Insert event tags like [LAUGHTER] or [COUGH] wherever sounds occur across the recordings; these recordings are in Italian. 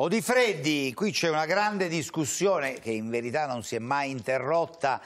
Odifreddi, qui c'è una grande discussione che in verità non si è mai interrotta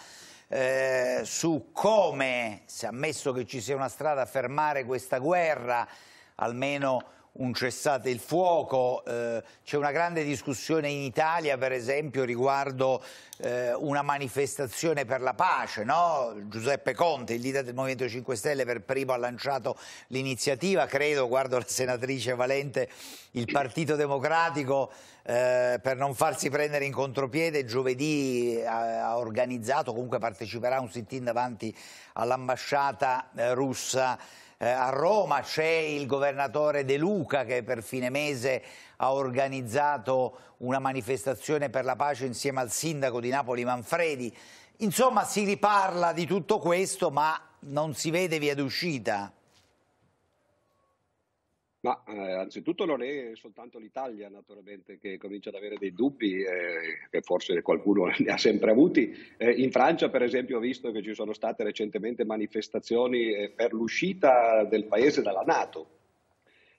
eh, su come, se ammesso che ci sia una strada a fermare questa guerra, almeno un cessate il fuoco, eh, c'è una grande discussione in Italia per esempio riguardo eh, una manifestazione per la pace, no? Giuseppe Conte, il leader del Movimento 5 Stelle per primo ha lanciato l'iniziativa, credo, guardo la senatrice Valente, il Partito Democratico eh, per non farsi prendere in contropiede giovedì ha, ha organizzato, comunque parteciperà a un sit-in davanti all'ambasciata eh, russa eh, a Roma c'è il governatore De Luca che per fine mese ha organizzato una manifestazione per la pace insieme al sindaco di Napoli Manfredi. Insomma si riparla di tutto questo ma non si vede via d'uscita. Ma eh, anzitutto non è soltanto l'Italia naturalmente che comincia ad avere dei dubbi, eh, che forse qualcuno [LAUGHS] ne ha sempre avuti. Eh, in Francia per esempio ho visto che ci sono state recentemente manifestazioni eh, per l'uscita del paese dalla Nato.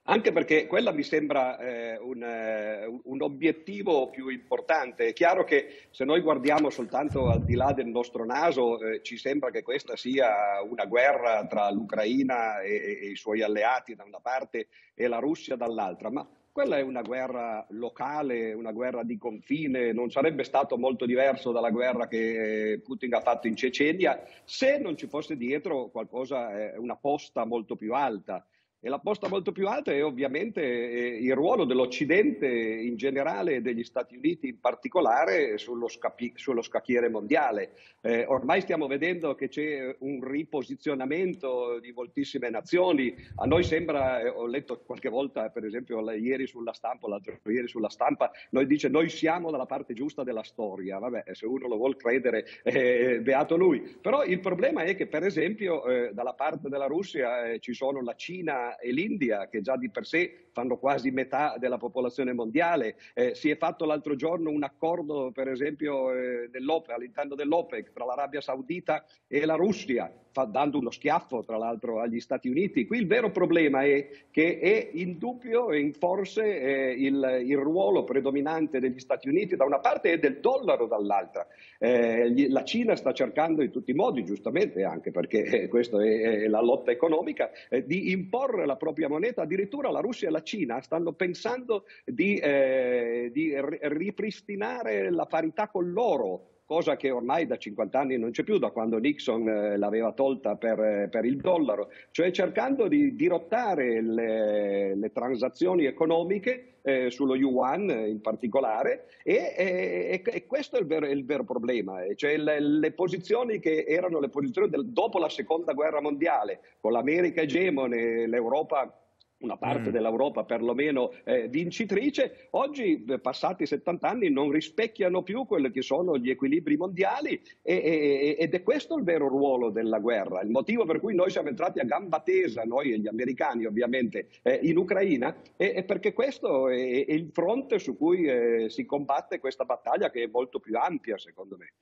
Anche perché quella mi sembra eh, un, eh, un, obiettivo più importante. È chiaro che se noi guardiamo soltanto al di là del nostro naso, eh, ci sembra che questa sia una guerra tra l'Ucraina e, e, i suoi alleati da una parte e la Russia dall'altra, ma quella è una guerra locale, una guerra di confine, non sarebbe stato molto diverso dalla guerra che Putin ha fatto in Cecenia se non ci fosse dietro qualcosa, eh, una posta molto più alta. E la posta molto più alta è ovviamente eh, il ruolo dell'Occidente in generale e degli Stati Uniti in particolare sullo, scapi- sullo scacchiere mondiale. Eh, ormai stiamo vedendo che c'è un riposizionamento di moltissime nazioni. A noi sembra, eh, ho letto qualche volta, per esempio ieri sulla stampa, l'altro ieri sulla stampa, noi dice noi siamo dalla parte giusta della storia. Vabbè, se uno lo vuol credere, eh, beato lui. Però il problema è che, per esempio, eh, dalla parte della Russia eh, ci sono la Cina e l'India, che già di per sé fanno quasi metà della popolazione mondiale. Eh, si è fatto l'altro giorno un accordo, per esempio, eh, all'interno dell'OPEC tra l'Arabia Saudita e la Russia, fa, dando uno schiaffo, tra l'altro, agli Stati Uniti. Qui il vero problema è che è indubbio e in forse eh, il, il, ruolo predominante degli Stati Uniti da una parte e del dollaro dall'altra. Eh, la Cina sta cercando in tutti i modi, giustamente anche perché eh, questa è, è, la lotta economica, eh, di imporre la propria moneta, addirittura la Russia e la Cina stanno pensando di, eh, di ripristinare la parità con l'oro cosa che ormai da 50 anni non c'è più, da quando Nixon eh, l'aveva tolta per, eh, per, il dollaro, cioè cercando di dirottare le, le transazioni economiche eh, sullo yuan in particolare e, e, e questo è il vero, il vero problema, eh, cioè le, le, posizioni che erano le posizioni del, dopo la seconda guerra mondiale, con l'America egemone, l'Europa una parte mm. dell'Europa perlomeno eh, vincitrice, oggi eh, passati 70 anni non rispecchiano più quelli che sono gli equilibri mondiali e, e, ed è questo il vero ruolo della guerra, il motivo per cui noi siamo entrati a gamba tesa, noi e gli americani ovviamente, eh, in Ucraina, è, è, perché questo è, è, il fronte su cui eh, si combatte questa battaglia che è molto più ampia secondo me.